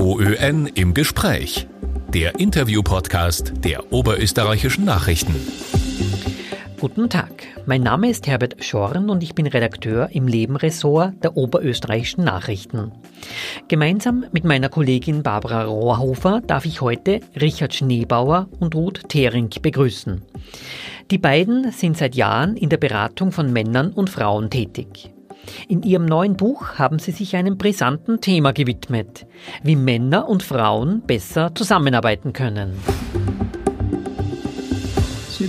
OÖN im Gespräch. Der Interview-Podcast der Oberösterreichischen Nachrichten. Guten Tag, mein Name ist Herbert Schorn und ich bin Redakteur im Lebenressort der Oberösterreichischen Nachrichten. Gemeinsam mit meiner Kollegin Barbara Rohrhofer darf ich heute Richard Schneebauer und Ruth Thering begrüßen. Die beiden sind seit Jahren in der Beratung von Männern und Frauen tätig. In ihrem neuen Buch haben sie sich einem brisanten Thema gewidmet, wie Männer und Frauen besser zusammenarbeiten können.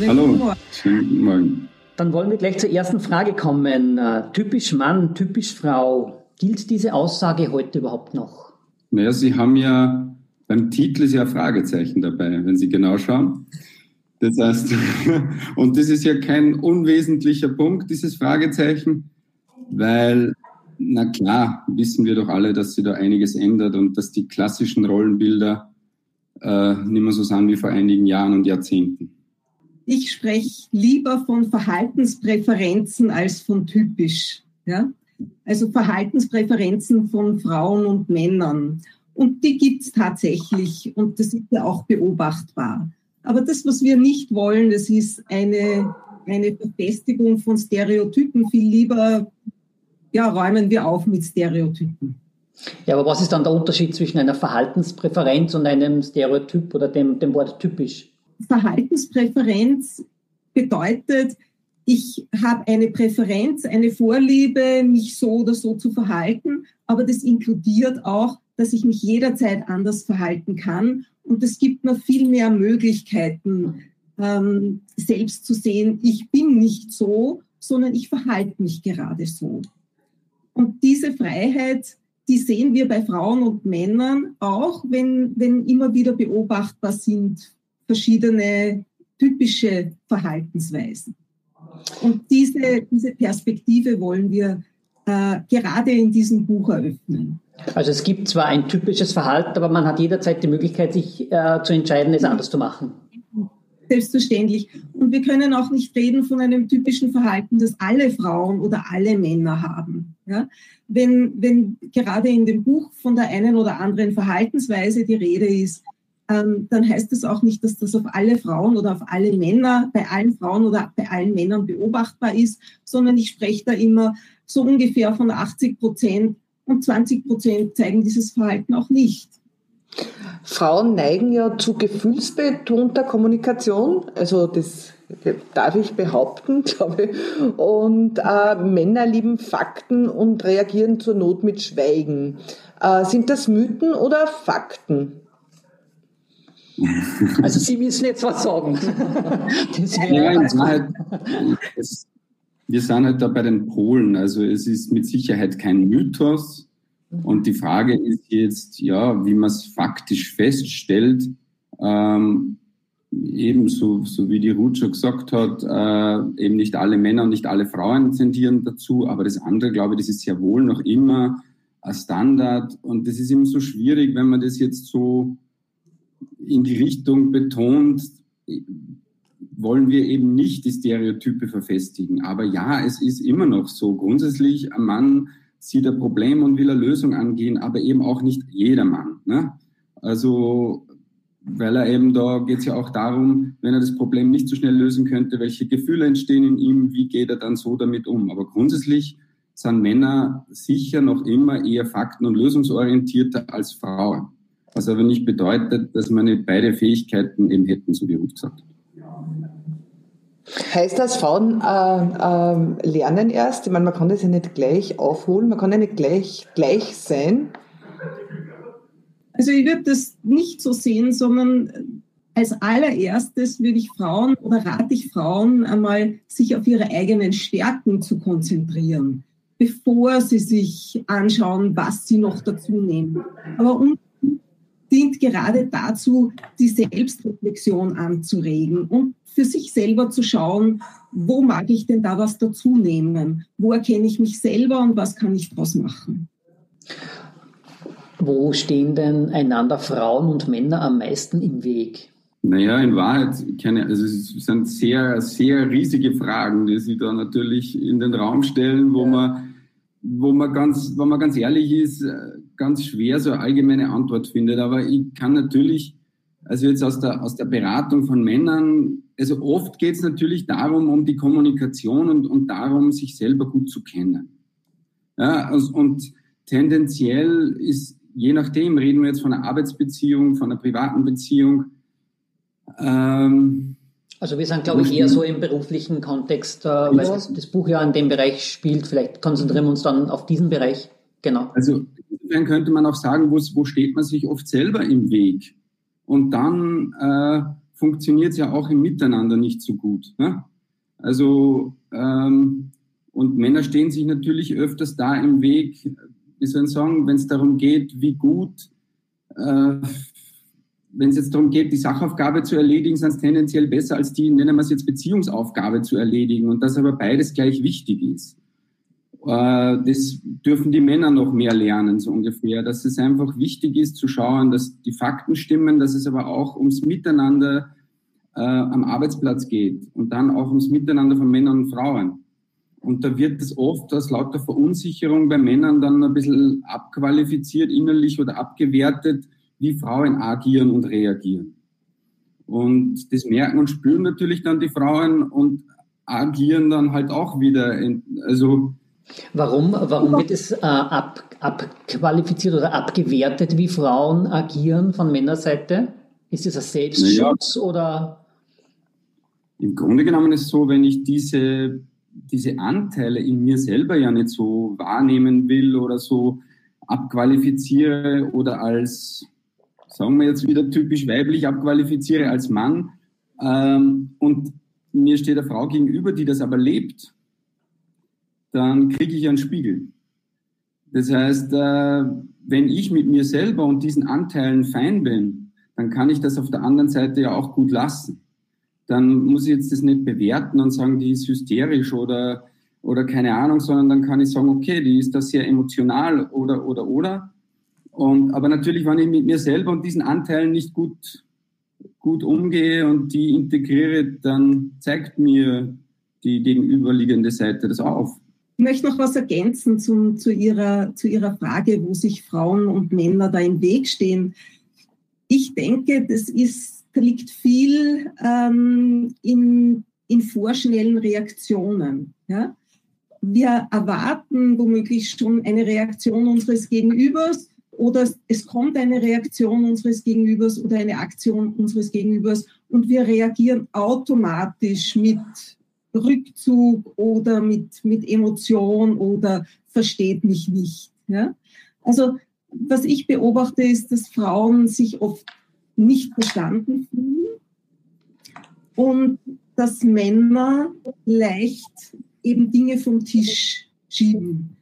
Hallo, schönen guten Morgen. Dann wollen wir gleich zur ersten Frage kommen. Äh, typisch Mann, typisch Frau. Gilt diese Aussage heute überhaupt noch? Naja, Sie haben ja beim Titel ist ja ein Fragezeichen dabei, wenn Sie genau schauen. Das heißt, und das ist ja kein unwesentlicher Punkt, dieses Fragezeichen weil, na klar, wissen wir doch alle, dass sich da einiges ändert und dass die klassischen Rollenbilder äh, nicht mehr so sind wie vor einigen Jahren und Jahrzehnten. Ich spreche lieber von Verhaltenspräferenzen als von typisch. Ja? Also Verhaltenspräferenzen von Frauen und Männern. Und die gibt es tatsächlich und das ist ja auch beobachtbar. Aber das, was wir nicht wollen, das ist eine, eine Verfestigung von Stereotypen. Viel lieber ja, räumen wir auf mit Stereotypen. Ja, aber was ist dann der Unterschied zwischen einer Verhaltenspräferenz und einem Stereotyp oder dem, dem Wort typisch? Verhaltenspräferenz bedeutet, ich habe eine Präferenz, eine Vorliebe, mich so oder so zu verhalten, aber das inkludiert auch, dass ich mich jederzeit anders verhalten kann und es gibt mir viel mehr Möglichkeiten, ähm, selbst zu sehen, ich bin nicht so, sondern ich verhalte mich gerade so. Und diese Freiheit, die sehen wir bei Frauen und Männern, auch wenn, wenn immer wieder beobachtbar sind verschiedene typische Verhaltensweisen. Und diese, diese Perspektive wollen wir äh, gerade in diesem Buch eröffnen. Also es gibt zwar ein typisches Verhalten, aber man hat jederzeit die Möglichkeit, sich äh, zu entscheiden, es anders zu machen. Selbstverständlich. Und wir können auch nicht reden von einem typischen Verhalten, das alle Frauen oder alle Männer haben. Ja? Wenn, wenn gerade in dem Buch von der einen oder anderen Verhaltensweise die Rede ist, ähm, dann heißt das auch nicht, dass das auf alle Frauen oder auf alle Männer, bei allen Frauen oder bei allen Männern beobachtbar ist, sondern ich spreche da immer so ungefähr von 80 Prozent und 20 Prozent zeigen dieses Verhalten auch nicht. Frauen neigen ja zu gefühlsbetonter Kommunikation, also das darf ich behaupten, glaube ich. Und äh, Männer lieben Fakten und reagieren zur Not mit Schweigen. Äh, sind das Mythen oder Fakten? Also Sie müssen jetzt was sagen. Das ja, in Wahrheit, es, wir sind halt da bei den Polen. Also es ist mit Sicherheit kein Mythos. Und die Frage ist jetzt, ja, wie man es faktisch feststellt, ähm, ebenso, so wie die Ruth schon gesagt hat, äh, eben nicht alle Männer und nicht alle Frauen tendieren dazu, aber das andere, glaube ich, das ist ja wohl noch immer ein Standard und das ist immer so schwierig, wenn man das jetzt so in die Richtung betont, wollen wir eben nicht die Stereotype verfestigen. Aber ja, es ist immer noch so. Grundsätzlich, ein Mann sieht ein Problem und will eine Lösung angehen, aber eben auch nicht jeder Mann. Ne? Also, weil er eben da geht es ja auch darum, wenn er das Problem nicht so schnell lösen könnte, welche Gefühle entstehen in ihm, wie geht er dann so damit um. Aber grundsätzlich sind Männer sicher noch immer eher fakten- und lösungsorientierter als Frauen. Was aber nicht bedeutet, dass man nicht beide Fähigkeiten eben hätten, so wie Ruth gesagt. Heißt das, Frauen äh, äh, lernen erst? Ich meine, man kann das ja nicht gleich aufholen, man kann ja nicht gleich, gleich sein. Also ich würde das nicht so sehen, sondern als allererstes würde ich Frauen oder rate ich Frauen einmal, sich auf ihre eigenen Stärken zu konzentrieren, bevor sie sich anschauen, was sie noch dazu nehmen. Aber um dient gerade dazu, die Selbstreflexion anzuregen und für sich selber zu schauen, wo mag ich denn da was dazu nehmen? Wo erkenne ich mich selber und was kann ich daraus machen? Wo stehen denn einander Frauen und Männer am meisten im Weg? Naja, in Wahrheit, keine, also es sind sehr, sehr riesige Fragen, die Sie da natürlich in den Raum stellen, wo man wo man ganz, wenn man ganz ehrlich ist, äh, ganz schwer so eine allgemeine Antwort findet. Aber ich kann natürlich, also jetzt aus der, aus der Beratung von Männern, also oft geht es natürlich darum, um die Kommunikation und, und darum, sich selber gut zu kennen. Ja, also, und tendenziell ist, je nachdem, reden wir jetzt von einer Arbeitsbeziehung, von einer privaten Beziehung, ähm, also wir sind, glaube ich, eher so im beruflichen Kontext, äh, weil ja. das, das, Buch ja in dem Bereich spielt. Vielleicht konzentrieren wir uns dann auf diesen Bereich. Genau. Also insofern könnte man auch sagen, wo, wo steht man sich oft selber im Weg? Und dann äh, funktioniert es ja auch im Miteinander nicht so gut. Ne? Also ähm, und Männer stehen sich natürlich öfters da im Weg, wie soll ich sagen, wenn es darum geht, wie gut äh, wenn es jetzt darum geht, die Sachaufgabe zu erledigen, sind es tendenziell besser als die, nennen wir es jetzt Beziehungsaufgabe zu erledigen und dass aber beides gleich wichtig ist. Äh, das dürfen die Männer noch mehr lernen, so ungefähr, dass es einfach wichtig ist zu schauen, dass die Fakten stimmen, dass es aber auch ums Miteinander äh, am Arbeitsplatz geht und dann auch ums Miteinander von Männern und Frauen. Und da wird es oft aus lauter Verunsicherung bei Männern dann ein bisschen abqualifiziert innerlich oder abgewertet, wie Frauen agieren und reagieren. Und das merken und spüren natürlich dann die Frauen und agieren dann halt auch wieder. In, also Warum, warum wird es äh, ab, abqualifiziert oder abgewertet, wie Frauen agieren von Männerseite? Ist es ein Selbstschutz naja, oder? Im Grunde genommen ist es so, wenn ich diese, diese Anteile in mir selber ja nicht so wahrnehmen will oder so abqualifiziere oder als sagen wir jetzt wieder typisch weiblich abqualifiziere als Mann ähm, und mir steht eine Frau gegenüber, die das aber lebt, dann kriege ich einen Spiegel. Das heißt, äh, wenn ich mit mir selber und diesen Anteilen fein bin, dann kann ich das auf der anderen Seite ja auch gut lassen. Dann muss ich jetzt das nicht bewerten und sagen, die ist hysterisch oder, oder keine Ahnung, sondern dann kann ich sagen, okay, die ist da sehr emotional oder, oder, oder. Und, aber natürlich, wenn ich mit mir selber und diesen Anteilen nicht gut, gut umgehe und die integriere, dann zeigt mir die gegenüberliegende Seite das auf. Ich möchte noch was ergänzen zum, zu, ihrer, zu Ihrer Frage, wo sich Frauen und Männer da im Weg stehen. Ich denke, das ist, liegt viel ähm, in, in vorschnellen Reaktionen. Ja? Wir erwarten womöglich schon eine Reaktion unseres Gegenübers oder es kommt eine Reaktion unseres Gegenübers oder eine Aktion unseres Gegenübers und wir reagieren automatisch mit Rückzug oder mit, mit Emotion oder versteht mich nicht. Ja? Also was ich beobachte ist, dass Frauen sich oft nicht verstanden fühlen und dass Männer leicht eben Dinge vom Tisch schieben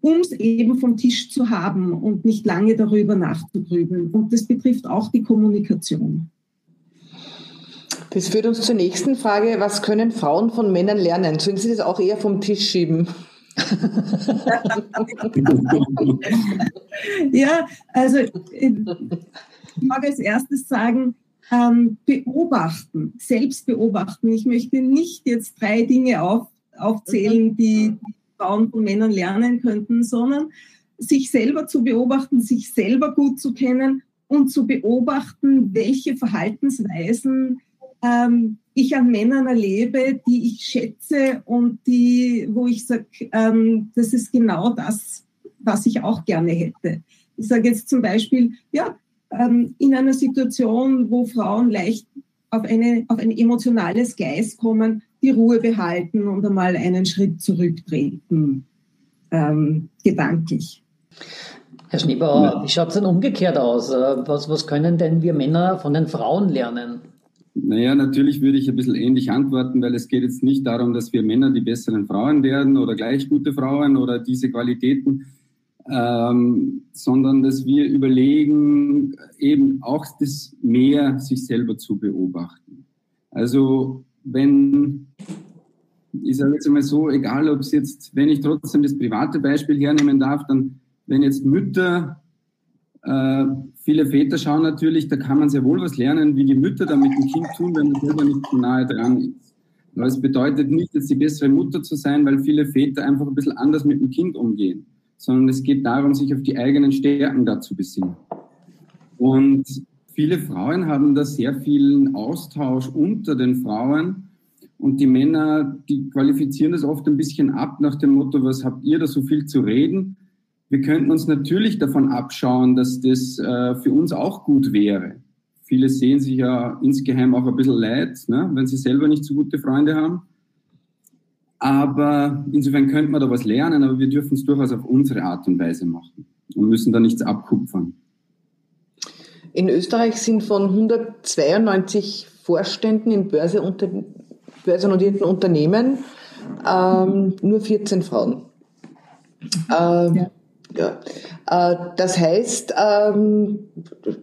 um es eben vom Tisch zu haben und nicht lange darüber nachzugrübeln. Und das betrifft auch die Kommunikation. Das führt uns zur nächsten Frage. Was können Frauen von Männern lernen? Sollen sie das auch eher vom Tisch schieben? ja, also ich mag als erstes sagen, ähm, beobachten, selbst beobachten. Ich möchte nicht jetzt drei Dinge auf, aufzählen, die Frauen von Männern lernen könnten, sondern sich selber zu beobachten, sich selber gut zu kennen und zu beobachten, welche Verhaltensweisen ähm, ich an Männern erlebe, die ich schätze und die, wo ich sage, ähm, das ist genau das, was ich auch gerne hätte. Ich sage jetzt zum Beispiel, ja, ähm, in einer Situation, wo Frauen leicht auf, eine, auf ein emotionales Gleis kommen, die Ruhe behalten und einmal einen Schritt zurücktreten, ähm, gedanklich. Herr Schneebauer, ja. wie schaut es denn umgekehrt aus? Äh, was, was können denn wir Männer von den Frauen lernen? Naja, natürlich würde ich ein bisschen ähnlich antworten, weil es geht jetzt nicht darum, dass wir Männer die besseren Frauen werden oder gleich gute Frauen oder diese Qualitäten, ähm, sondern dass wir überlegen, eben auch das mehr sich selber zu beobachten. Also wenn, ich sage jetzt einmal so, egal ob es jetzt, wenn ich trotzdem das private Beispiel hernehmen darf, dann, wenn jetzt Mütter, äh, viele Väter schauen natürlich, da kann man sehr wohl was lernen, wie die Mütter da mit dem Kind tun, wenn man selber nicht zu nahe dran ist. Aber es bedeutet nicht, jetzt die bessere Mutter zu sein, weil viele Väter einfach ein bisschen anders mit dem Kind umgehen, sondern es geht darum, sich auf die eigenen Stärken da zu besinnen. Und viele Frauen haben da sehr vielen Austausch unter den Frauen. Und die Männer, die qualifizieren das oft ein bisschen ab nach dem Motto, was habt ihr da so viel zu reden? Wir könnten uns natürlich davon abschauen, dass das äh, für uns auch gut wäre. Viele sehen sich ja insgeheim auch ein bisschen leid, ne, wenn sie selber nicht so gute Freunde haben. Aber insofern könnte man da was lernen, aber wir dürfen es durchaus auf unsere Art und Weise machen und müssen da nichts abkupfern. In Österreich sind von 192 Vorständen in börsennotierten Unternehmen ähm, nur 14 Frauen. Ähm, ja. ja. Äh, das heißt, ähm,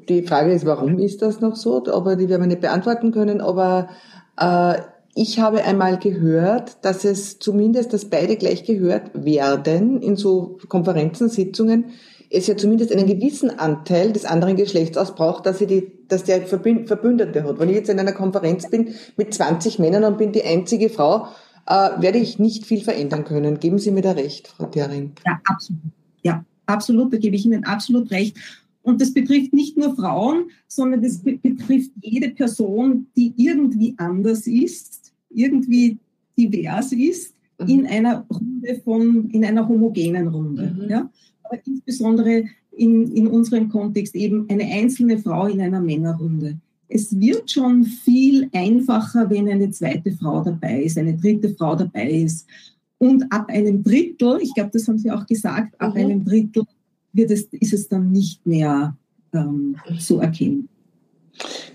die Frage ist, warum ist das noch so? Aber die werden wir nicht beantworten können. Aber äh, ich habe einmal gehört, dass es zumindest, dass beide gleich gehört werden in so Konferenzen, Sitzungen, es ja zumindest einen gewissen Anteil des anderen Geschlechts ausbraucht, dass, sie die, dass der Verbündete hat. Wenn ich jetzt in einer Konferenz bin mit 20 Männern und bin die einzige Frau, äh, werde ich nicht viel verändern können. Geben Sie mir da recht, Frau Thering? Ja, absolut. Ja, absolut. Da gebe ich Ihnen absolut recht. Und das betrifft nicht nur Frauen, sondern das betrifft jede Person, die irgendwie anders ist, irgendwie divers ist, mhm. in einer Runde von, in einer homogenen Runde. Mhm. Ja? aber insbesondere in, in unserem Kontext eben eine einzelne Frau in einer Männerrunde. Es wird schon viel einfacher, wenn eine zweite Frau dabei ist, eine dritte Frau dabei ist. Und ab einem Drittel, ich glaube, das haben Sie auch gesagt, ab mhm. einem Drittel wird es, ist es dann nicht mehr ähm, so erkennen.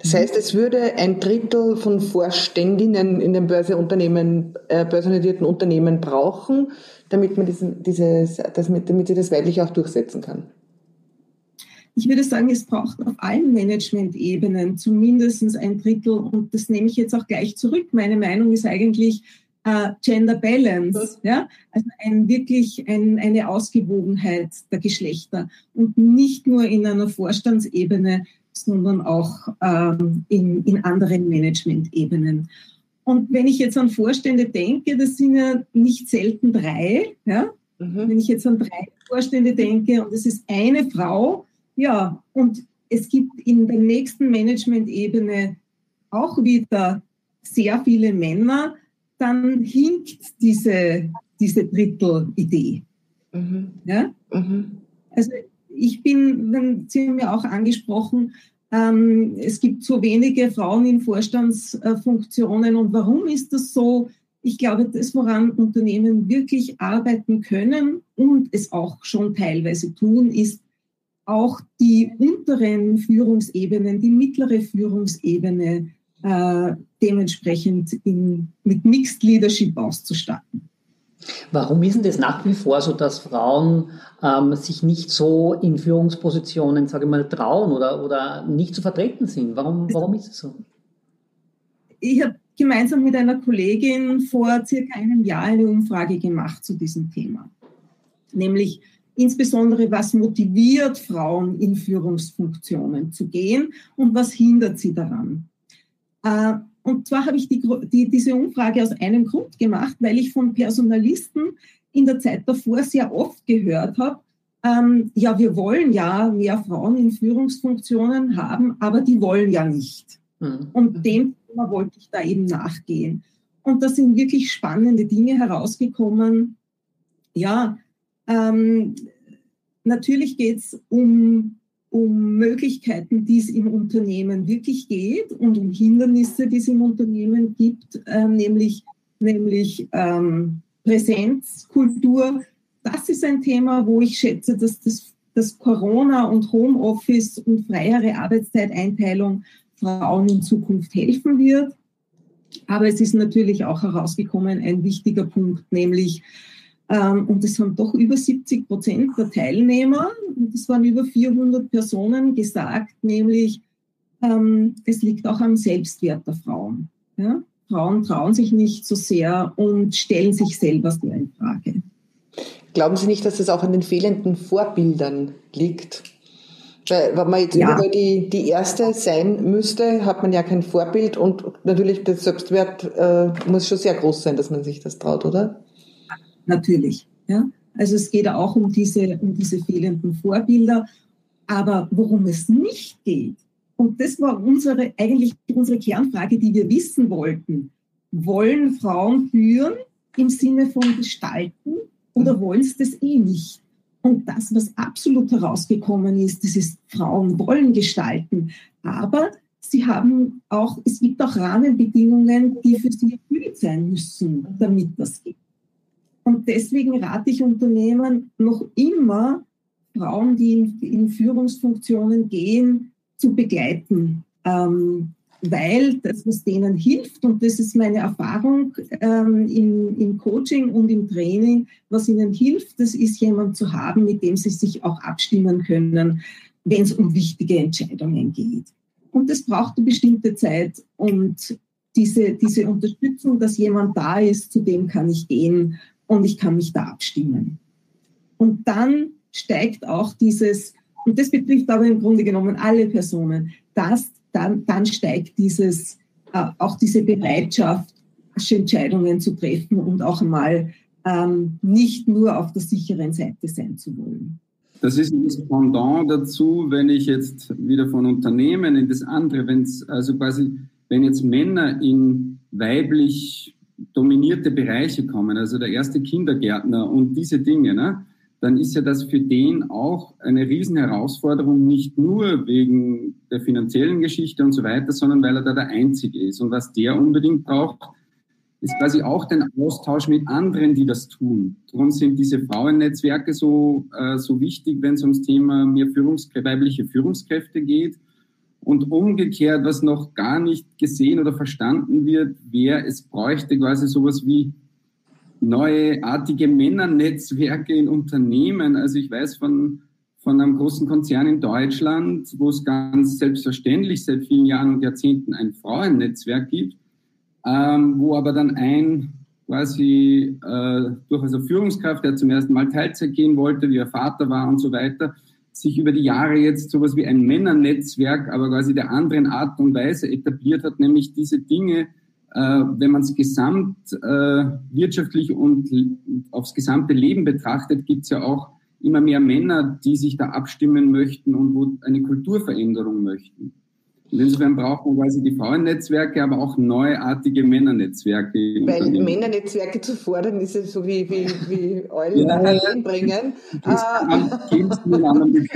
Das heißt, es würde ein Drittel von Vorständinnen in den Börseunternehmen, äh, börsennotierten Unternehmen brauchen, damit man diesen, dieses, das, damit sie das weiblich auch durchsetzen kann. Ich würde sagen, es braucht auf allen Management-Ebenen zumindest ein Drittel und das nehme ich jetzt auch gleich zurück. Meine Meinung ist eigentlich äh, Gender Balance, ja? also ein, wirklich ein, eine Ausgewogenheit der Geschlechter und nicht nur in einer Vorstandsebene, sondern auch ähm, in, in anderen Management-Ebenen. Und wenn ich jetzt an Vorstände denke, das sind ja nicht selten drei, ja? Mhm. wenn ich jetzt an drei Vorstände denke und es ist eine Frau, ja, und es gibt in der nächsten Management-Ebene auch wieder sehr viele Männer, dann hinkt diese, diese Drittel-Idee. Mhm. Ja? Mhm. Also ich bin, Sie haben ja auch angesprochen, ähm, es gibt so wenige Frauen in Vorstandsfunktionen. Und warum ist das so? Ich glaube, das, woran Unternehmen wirklich arbeiten können und es auch schon teilweise tun, ist auch die unteren Führungsebenen, die mittlere Führungsebene äh, dementsprechend in, mit Mixed Leadership auszustatten. Warum ist denn das nach wie vor so, dass Frauen ähm, sich nicht so in Führungspositionen, sage ich mal, trauen oder, oder nicht zu vertreten sind? Warum, warum ist es so? Ich habe gemeinsam mit einer Kollegin vor circa einem Jahr eine Umfrage gemacht zu diesem Thema. Nämlich insbesondere, was motiviert Frauen in Führungsfunktionen zu gehen und was hindert sie daran. Äh, und zwar habe ich die, die, diese Umfrage aus einem Grund gemacht, weil ich von Personalisten in der Zeit davor sehr oft gehört habe, ähm, ja, wir wollen ja mehr Frauen in Führungsfunktionen haben, aber die wollen ja nicht. Mhm. Und dem Thema wollte ich da eben nachgehen. Und da sind wirklich spannende Dinge herausgekommen. Ja, ähm, natürlich geht es um um Möglichkeiten, die es im Unternehmen wirklich geht und um Hindernisse, die es im Unternehmen gibt, äh, nämlich, nämlich ähm, Präsenzkultur. Das ist ein Thema, wo ich schätze, dass das, dass Corona und Homeoffice und freiere Arbeitszeiteinteilung Frauen in Zukunft helfen wird. Aber es ist natürlich auch herausgekommen ein wichtiger Punkt, nämlich und es haben doch über 70 Prozent der Teilnehmer, und es waren über 400 Personen, gesagt, nämlich, ähm, es liegt auch am Selbstwert der Frauen. Ja? Frauen trauen sich nicht so sehr und stellen sich selber sehr in Frage. Glauben Sie nicht, dass es auch an den fehlenden Vorbildern liegt? Weil, wenn man jetzt ja. überall die, die Erste sein müsste, hat man ja kein Vorbild und natürlich der Selbstwert äh, muss schon sehr groß sein, dass man sich das traut, oder? Natürlich, ja. Also es geht auch um diese, um diese fehlenden Vorbilder. Aber worum es nicht geht, und das war unsere, eigentlich unsere Kernfrage, die wir wissen wollten. Wollen Frauen führen im Sinne von gestalten oder wollen sie das eh nicht? Und das, was absolut herausgekommen ist, das ist, Frauen wollen gestalten. Aber sie haben auch, es gibt auch Rahmenbedingungen, die für sie erfüllt sein müssen, damit das geht. Und deswegen rate ich Unternehmen noch immer, Frauen, die in, in Führungsfunktionen gehen, zu begleiten. Ähm, weil das, was denen hilft, und das ist meine Erfahrung ähm, im, im, Coaching und im Training, was ihnen hilft, das ist jemand zu haben, mit dem sie sich auch abstimmen können, wenn es um wichtige Entscheidungen geht. Und das braucht eine bestimmte Zeit und diese, diese Unterstützung, dass jemand da ist, zu dem kann ich gehen und ich kann mich da abstimmen. Und dann steigt auch dieses, und das betrifft aber im Grunde genommen alle Personen, dass dann, dann steigt dieses, äh, auch diese Bereitschaft, Entscheidungen zu treffen und auch einmal ähm, nicht nur auf der sicheren Seite sein zu wollen. Das ist das Pendant dazu, wenn ich jetzt wieder von Unternehmen in das andere, wenn es also quasi, wenn jetzt Männer in weiblich dominierte Bereiche kommen, also der erste Kindergärtner und diese Dinge, ne, dann ist ja das für den auch eine Riesenherausforderung, nicht nur wegen der finanziellen Geschichte und so weiter, sondern weil er da der Einzige ist. Und was der unbedingt braucht, ist quasi auch den Austausch mit anderen, die das tun. Darum sind diese Frauennetzwerke so, äh, so wichtig, wenn es ums Thema mehr Führungskräfte, weibliche Führungskräfte geht. Und umgekehrt, was noch gar nicht gesehen oder verstanden wird, wäre, es bräuchte quasi sowas wie neuartige Männernetzwerke in Unternehmen. Also ich weiß von, von einem großen Konzern in Deutschland, wo es ganz selbstverständlich seit vielen Jahren und Jahrzehnten ein Frauennetzwerk gibt, ähm, wo aber dann ein quasi äh, durchaus eine Führungskraft, der zum ersten Mal Teilzeit gehen wollte, wie er Vater war und so weiter, sich über die Jahre jetzt sowas wie ein Männernetzwerk, aber quasi der anderen Art und Weise etabliert hat, nämlich diese Dinge äh, wenn man es gesamt äh, wirtschaftlich und aufs gesamte Leben betrachtet, gibt es ja auch immer mehr Männer, die sich da abstimmen möchten und wo eine Kulturveränderung möchten. Und insofern brauchen wir quasi die Frauennetzwerke, aber auch neuartige Männernetzwerke. Weil Männernetzwerke zu fordern, ist ja so wie, wie, wie Eulen ja, nachher einbringen. Äh,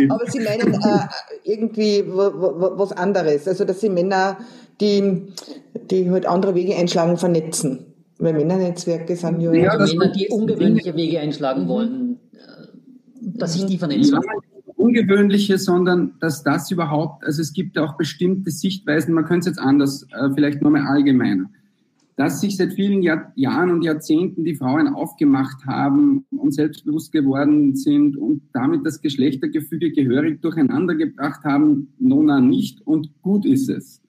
aber Sie meinen äh, irgendwie was anderes. Also, dass Sie Männer die, die halt andere Wege einschlagen, vernetzen. Weil Männernetzwerke sind ja... ja also Männer, die ungewöhnliche Wege einschlagen wollen, äh, dass sich die vernetzen. Ja, ungewöhnliche, sondern dass das überhaupt, also es gibt auch bestimmte Sichtweisen, man könnte es jetzt anders, äh, vielleicht nochmal allgemeiner, dass sich seit vielen Jahr, Jahren und Jahrzehnten die Frauen aufgemacht haben und selbstbewusst geworden sind und damit das Geschlechtergefüge gehörig durcheinander gebracht haben, nona nicht und gut ist es.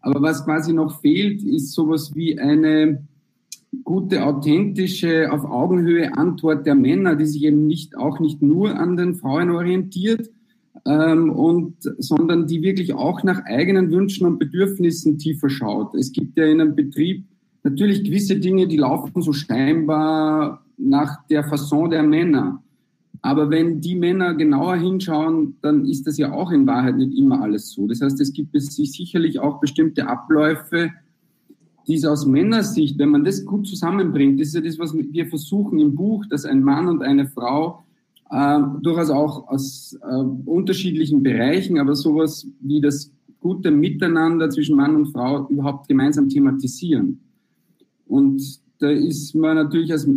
Aber was quasi noch fehlt, ist sowas wie eine gute, authentische, auf Augenhöhe Antwort der Männer, die sich eben nicht, auch nicht nur an den Frauen orientiert, ähm, und, sondern die wirklich auch nach eigenen Wünschen und Bedürfnissen tiefer schaut. Es gibt ja in einem Betrieb natürlich gewisse Dinge, die laufen so scheinbar nach der Fasson der Männer. Aber wenn die Männer genauer hinschauen, dann ist das ja auch in Wahrheit nicht immer alles so. Das heißt, es gibt sicherlich auch bestimmte Abläufe, die es aus Männersicht, wenn man das gut zusammenbringt, das ist ja das, was wir versuchen im Buch, dass ein Mann und eine Frau äh, durchaus auch aus äh, unterschiedlichen Bereichen, aber sowas wie das gute Miteinander zwischen Mann und Frau überhaupt gemeinsam thematisieren. Und da ist man natürlich als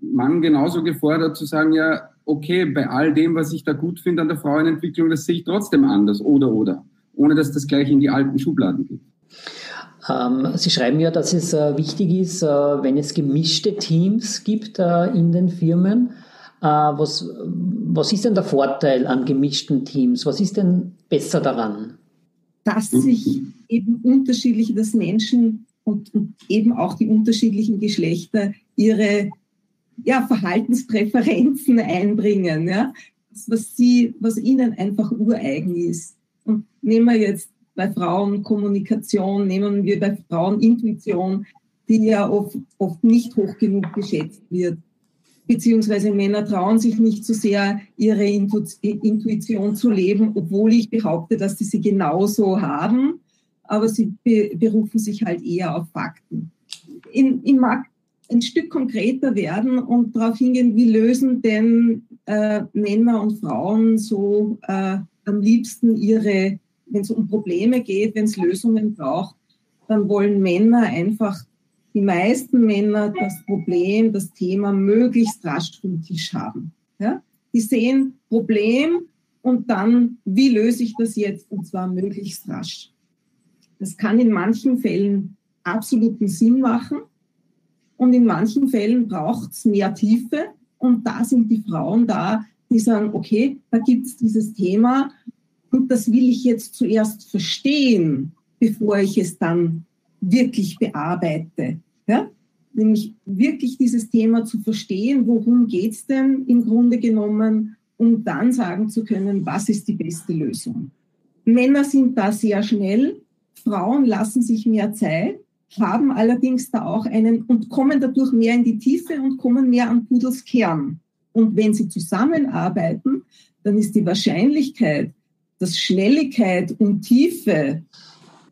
Mann genauso gefordert zu sagen, ja, okay, bei all dem, was ich da gut finde an der Frauenentwicklung, das sehe ich trotzdem anders oder oder, ohne dass das gleich in die alten Schubladen geht. Ähm, Sie schreiben ja, dass es äh, wichtig ist, äh, wenn es gemischte Teams gibt äh, in den Firmen. Was, was ist denn der Vorteil an gemischten Teams? Was ist denn besser daran? Dass sich eben unterschiedliche, dass Menschen und, eben auch die unterschiedlichen Geschlechter ihre ja, Verhaltenspräferenzen einbringen. Ja? was sie, was ihnen einfach ureigen ist. Und nehmen wir jetzt bei Frauen Kommunikation, nehmen wir bei Frauen Intuition, die ja oft, oft nicht hoch genug geschätzt wird. Beziehungsweise Männer trauen sich nicht so sehr, ihre Intuition zu leben, obwohl ich behaupte, dass sie sie genauso haben, aber sie berufen sich halt eher auf Fakten. In, in mag ein Stück konkreter werden und darauf hingehen, wie lösen denn äh, Männer und Frauen so äh, am liebsten ihre, wenn es um Probleme geht, wenn es Lösungen braucht, dann wollen Männer einfach, die meisten Männer das Problem, das Thema möglichst rasch vom Tisch haben. Ja? Die sehen Problem und dann, wie löse ich das jetzt und zwar möglichst rasch. Das kann in manchen Fällen absoluten Sinn machen und in manchen Fällen braucht es mehr Tiefe. Und da sind die Frauen da, die sagen, okay, da gibt es dieses Thema und das will ich jetzt zuerst verstehen, bevor ich es dann wirklich bearbeite. Ja? Nämlich wirklich dieses Thema zu verstehen, worum geht es denn im Grunde genommen, um dann sagen zu können, was ist die beste Lösung. Männer sind da sehr schnell, Frauen lassen sich mehr Zeit haben allerdings da auch einen und kommen dadurch mehr in die Tiefe und kommen mehr an Pudels Kern. Und wenn sie zusammenarbeiten, dann ist die Wahrscheinlichkeit, dass Schnelligkeit und Tiefe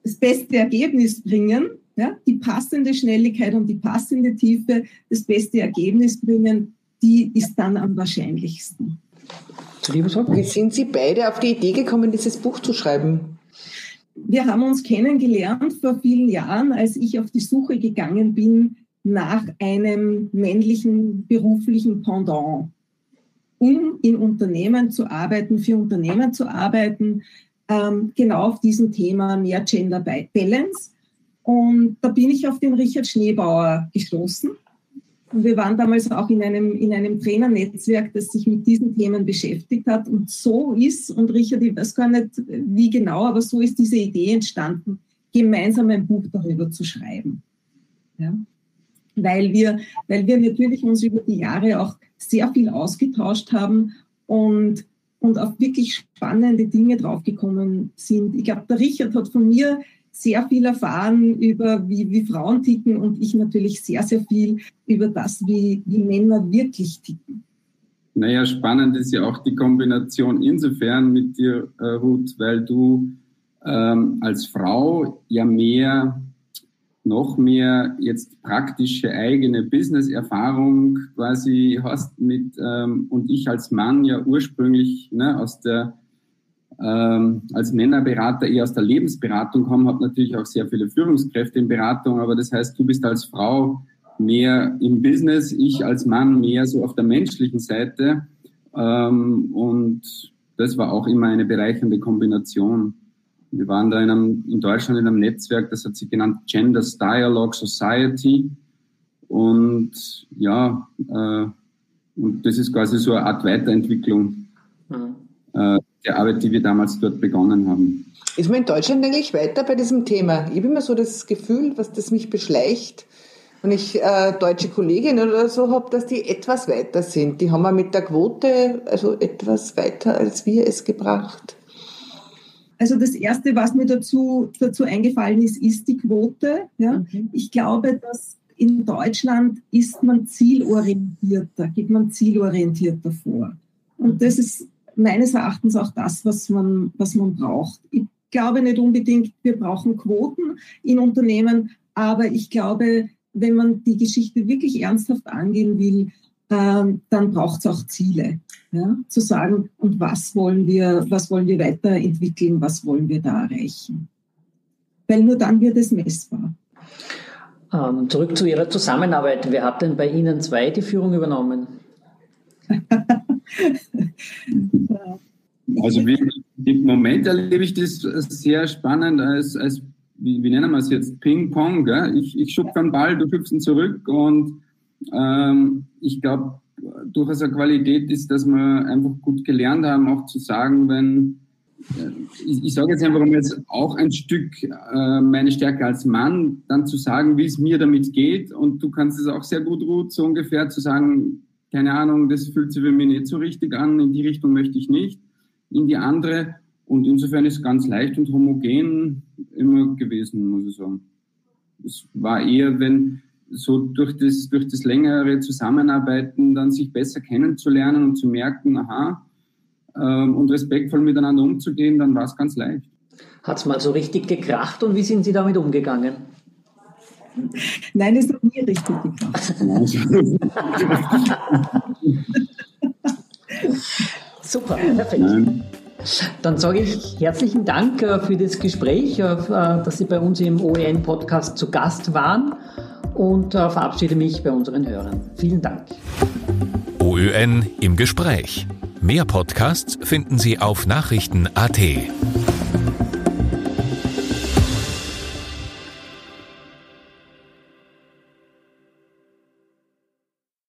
das beste Ergebnis bringen, ja, die passende Schnelligkeit und die passende Tiefe das beste Ergebnis bringen, die ist dann am wahrscheinlichsten. Wie sind Sie beide auf die Idee gekommen, dieses Buch zu schreiben? wir haben uns kennengelernt vor vielen Jahren, als ich auf die Suche gegangen bin nach einem männlichen beruflichen Pendant, um in Unternehmen zu arbeiten, für Unternehmen zu arbeiten, ähm, genau auf diesem Thema mehr Gender Balance. Und da bin ich auf den Richard Schneebauer gestoßen und wir waren damals auch in einem, in einem Trainernetzwerk, das sich mit diesen Themen beschäftigt hat. Und so ist, und Richard, ich weiß gar nicht wie genau, aber so ist diese Idee entstanden, gemeinsam ein Buch darüber zu schreiben. Ja? Weil, wir, weil wir natürlich uns über die Jahre auch sehr viel ausgetauscht haben und, und auf wirklich spannende Dinge draufgekommen sind. Ich glaube, der Richard hat von mir sehr viel erfahren über, wie, wie Frauen ticken und ich natürlich sehr, sehr viel über das, wie, wie Männer wirklich ticken. Naja, spannend ist ja auch die Kombination insofern mit dir, äh, Ruth, weil du ähm, als Frau ja mehr, noch mehr jetzt praktische eigene Business-Erfahrung quasi hast mit ähm, und ich als Mann ja ursprünglich ne, aus der ähm, als Männerberater eher aus der Lebensberatung komme, habe natürlich auch sehr viele Führungskräfte in Beratung, aber das heißt, du bist als Frau mehr im Business, ich als Mann mehr so auf der menschlichen Seite. Ähm, und das war auch immer eine bereichernde Kombination. Wir waren da in, einem, in Deutschland in einem Netzwerk, das hat sich genannt Genders Dialogue Society. Und ja, äh, und das ist quasi so eine Art Weiterentwicklung. Mhm. Äh, der Arbeit, die wir damals dort begonnen haben. Ist man in Deutschland eigentlich weiter bei diesem Thema? Ich habe immer so das Gefühl, was das mich beschleicht, wenn ich äh, deutsche Kolleginnen oder so habe, dass die etwas weiter sind. Die haben wir mit der Quote also etwas weiter als wir es gebracht. Also das Erste, was mir dazu, dazu eingefallen ist, ist die Quote. Ja? Okay. Ich glaube, dass in Deutschland ist man zielorientierter, geht man zielorientierter vor. Und das ist meines Erachtens auch das, was man, was man braucht. Ich glaube nicht unbedingt, wir brauchen Quoten in Unternehmen, aber ich glaube, wenn man die Geschichte wirklich ernsthaft angehen will, ähm, dann braucht es auch Ziele. Ja? Zu sagen, und was wollen wir, was wollen wir weiterentwickeln, was wollen wir da erreichen? Weil nur dann wird es messbar. Ähm, zurück zu Ihrer Zusammenarbeit. Wer hat denn bei Ihnen zwei die Führung übernommen? Also wie, im Moment erlebe ich das sehr spannend als, als wie, wie nennen wir es jetzt, Ping-Pong. Ich, ich schub den Ball, du schubst ihn zurück und ähm, ich glaube, durchaus eine Qualität ist, dass wir einfach gut gelernt haben, auch zu sagen, wenn, äh, ich, ich sage jetzt einfach um jetzt auch ein Stück äh, meine Stärke als Mann, dann zu sagen, wie es mir damit geht und du kannst es auch sehr gut, Ruth, so ungefähr zu sagen, keine Ahnung, das fühlt sich für mich nicht so richtig an, in die Richtung möchte ich nicht, in die andere. Und insofern ist ganz leicht und homogen immer gewesen, muss ich sagen. Es war eher, wenn so durch das, durch das längere Zusammenarbeiten dann sich besser kennenzulernen und zu merken, aha, ähm, und respektvoll miteinander umzugehen, dann war es ganz leicht. Hat es mal so richtig gekracht und wie sind Sie damit umgegangen? Nein, ist noch nie richtig gekracht. Super, perfekt. Nein. Dann sage ich herzlichen Dank äh, für das Gespräch, äh, dass Sie bei uns im OEN-Podcast zu Gast waren und äh, verabschiede mich bei unseren Hörern. Vielen Dank. OÖN im Gespräch. Mehr Podcasts finden Sie auf Nachrichten.at.